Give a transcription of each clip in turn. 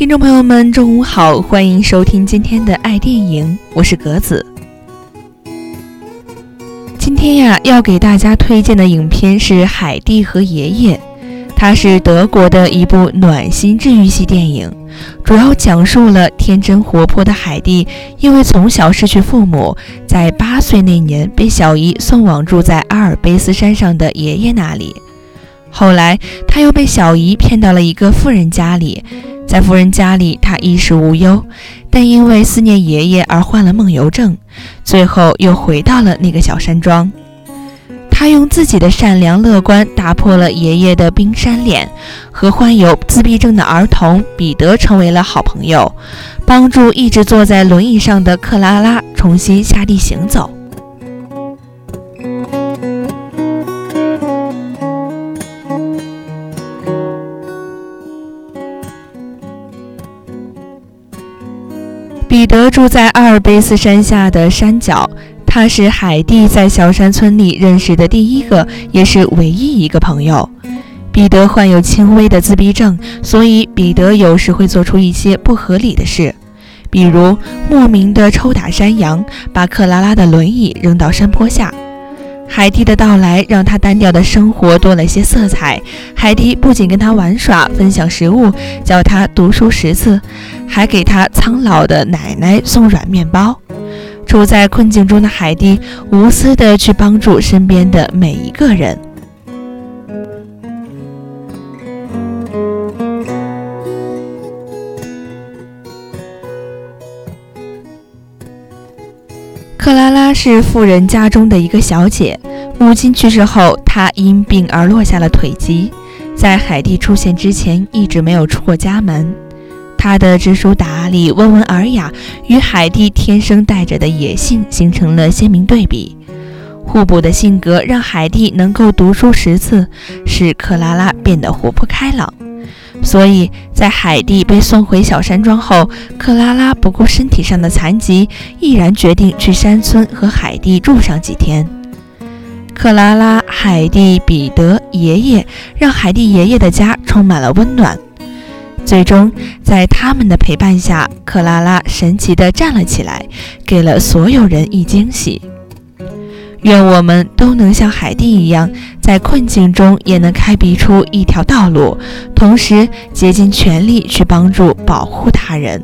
听众朋友们，中午好，欢迎收听今天的爱电影，我是格子。今天呀，要给大家推荐的影片是《海蒂和爷爷》，它是德国的一部暖心治愈系电影，主要讲述了天真活泼的海蒂，因为从小失去父母，在八岁那年被小姨送往住在阿尔卑斯山上的爷爷那里，后来他又被小姨骗到了一个富人家里。在夫人家里，他衣食无忧，但因为思念爷爷而患了梦游症，最后又回到了那个小山庄。他用自己的善良乐观打破了爷爷的冰山脸，和患有自闭症的儿童彼得成为了好朋友，帮助一直坐在轮椅上的克拉拉重新下地行走。彼得住在阿尔卑斯山下的山脚，他是海蒂在小山村里认识的第一个，也是唯一一个朋友。彼得患有轻微的自闭症，所以彼得有时会做出一些不合理的事，比如莫名的抽打山羊，把克拉拉的轮椅扔到山坡下。海蒂的到来让他单调的生活多了些色彩。海蒂不仅跟他玩耍、分享食物、教他读书识字，还给他苍老的奶奶送软面包。处在困境中的海蒂无私的去帮助身边的每一个人。克拉拉是富人家中的一个小姐，母亲去世后，她因病而落下了腿疾，在海蒂出现之前一直没有出过家门。她的知书达理、温文尔雅，与海蒂天生带着的野性形成了鲜明对比。互补的性格让海蒂能够读书识字，使克拉拉变得活泼开朗。所以在海蒂被送回小山庄后，克拉拉不顾身体上的残疾，毅然决定去山村和海蒂住上几天。克拉拉、海蒂、彼得、爷爷让海蒂爷爷的家充满了温暖。最终，在他们的陪伴下，克拉拉神奇地站了起来，给了所有人以惊喜。愿我们都能像海蒂一样，在困境中也能开辟出一条道路，同时竭尽全力去帮助、保护他人。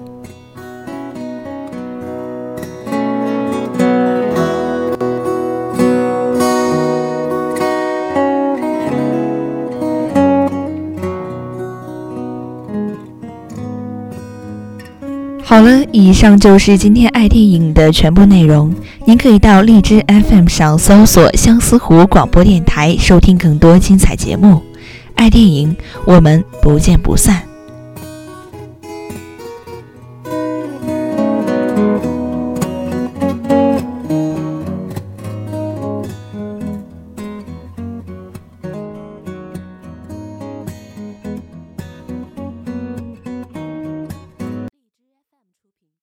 好了，以上就是今天爱电影的全部内容。您可以到荔枝 FM 上搜索相思湖广播电台，收听更多精彩节目。爱电影，我们不见不散。